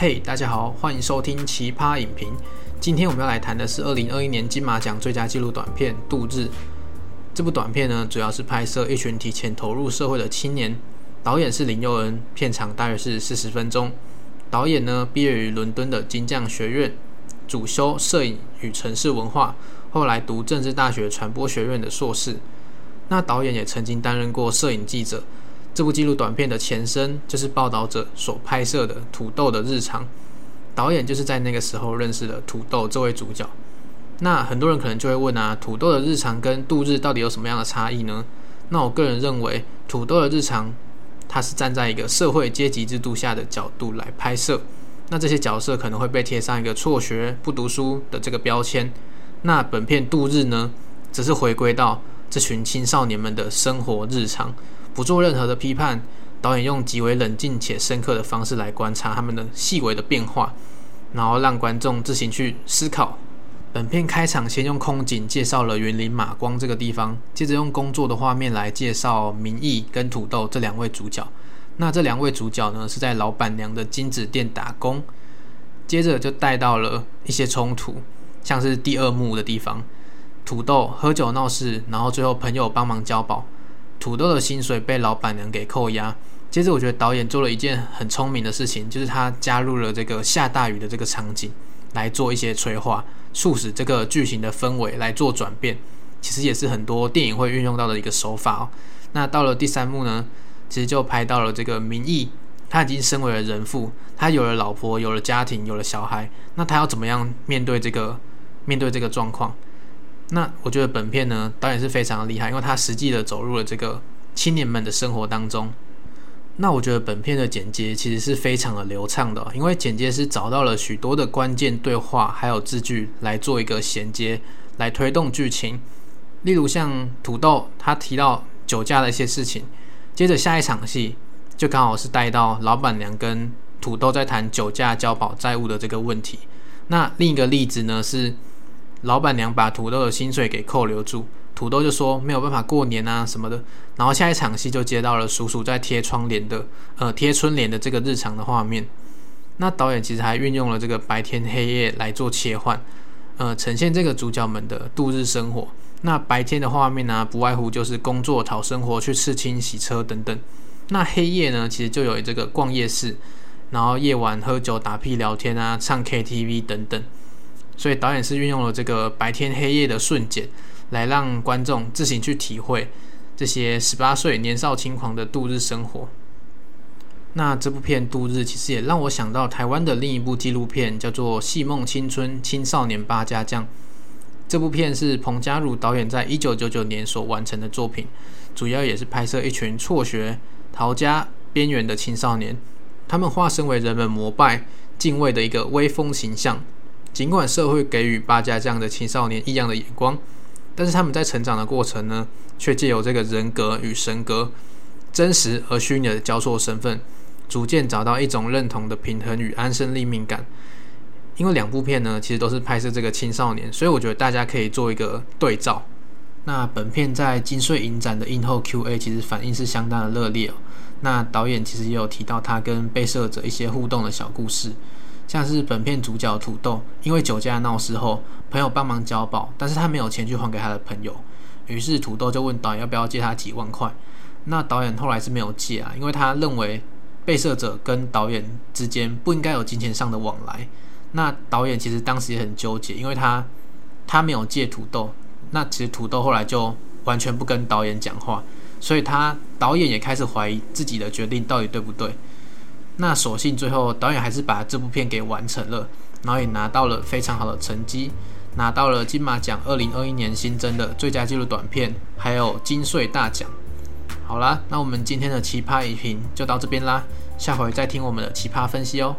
嘿，大家好，欢迎收听奇葩影评。今天我们要来谈的是二零二一年金马奖最佳纪录短片《度日》。这部短片呢，主要是拍摄一群提前投入社会的青年。导演是林佑恩，片长大约是四十分钟。导演呢，毕业于伦敦的金匠学院，主修摄影与城市文化，后来读政治大学传播学院的硕士。那导演也曾经担任过摄影记者。这部纪录短片的前身就是报道者所拍摄的土豆的日常。导演就是在那个时候认识了土豆这位主角。那很多人可能就会问啊，土豆的日常跟度日到底有什么样的差异呢？那我个人认为，土豆的日常，它是站在一个社会阶级制度下的角度来拍摄。那这些角色可能会被贴上一个辍学、不读书的这个标签。那本片度日呢，则是回归到这群青少年们的生活日常，不做任何的批判。导演用极为冷静且深刻的方式来观察他们的细微的变化，然后让观众自行去思考。本片开场先用空景介绍了园林马光这个地方，接着用工作的画面来介绍明义跟土豆这两位主角。那这两位主角呢，是在老板娘的金子店打工，接着就带到了一些冲突，像是第二幕的地方，土豆喝酒闹事，然后最后朋友帮忙交保，土豆的薪水被老板娘给扣押。接着我觉得导演做了一件很聪明的事情，就是他加入了这个下大雨的这个场景。来做一些催化，促使这个剧情的氛围来做转变，其实也是很多电影会运用到的一个手法哦。那到了第三幕呢，其实就拍到了这个明义，他已经身为了人父，他有了老婆，有了家庭，有了小孩，那他要怎么样面对这个面对这个状况？那我觉得本片呢，导演是非常厉害，因为他实际的走入了这个青年们的生活当中。那我觉得本片的剪接其实是非常的流畅的，因为剪接师找到了许多的关键对话，还有字句来做一个衔接，来推动剧情。例如像土豆他提到酒驾的一些事情，接着下一场戏就刚好是带到老板娘跟土豆在谈酒驾交保债务的这个问题。那另一个例子呢是老板娘把土豆的薪水给扣留住。土豆就说没有办法过年啊什么的，然后下一场戏就接到了叔叔在贴窗帘的，呃贴春联的这个日常的画面。那导演其实还运用了这个白天黑夜来做切换，呃呈现这个主角们的度日生活。那白天的画面呢，不外乎就是工作讨生活，去刺青洗车等等。那黑夜呢，其实就有这个逛夜市，然后夜晚喝酒打屁聊天啊，唱 KTV 等等。所以导演是运用了这个白天黑夜的瞬间。来让观众自行去体会这些十八岁年少轻狂的度日生活。那这部片《度日》其实也让我想到台湾的另一部纪录片，叫做《戏梦青春青少年八家将》。这部片是彭家儒导演在一九九九年所完成的作品，主要也是拍摄一群辍学、逃家、边缘的青少年，他们化身为人们膜拜、敬畏的一个威风形象。尽管社会给予八家这样的青少年异样的眼光。但是他们在成长的过程呢，却借由这个人格与神格、真实而虚拟的交错身份，逐渐找到一种认同的平衡与安身立命感。因为两部片呢，其实都是拍摄这个青少年，所以我觉得大家可以做一个对照。那本片在金穗影展的映后 Q&A 其实反应是相当的热烈哦。那导演其实也有提到他跟被摄者一些互动的小故事。像是本片主角土豆，因为酒驾闹事后，朋友帮忙交保，但是他没有钱去还给他的朋友，于是土豆就问导演要不要借他几万块。那导演后来是没有借啊，因为他认为被摄者跟导演之间不应该有金钱上的往来。那导演其实当时也很纠结，因为他他没有借土豆，那其实土豆后来就完全不跟导演讲话，所以他导演也开始怀疑自己的决定到底对不对。那所幸最后导演还是把这部片给完成了，然后也拿到了非常好的成绩，拿到了金马奖二零二一年新增的最佳纪录短片，还有金穗大奖。好啦，那我们今天的奇葩影评就到这边啦，下回再听我们的奇葩分析哦。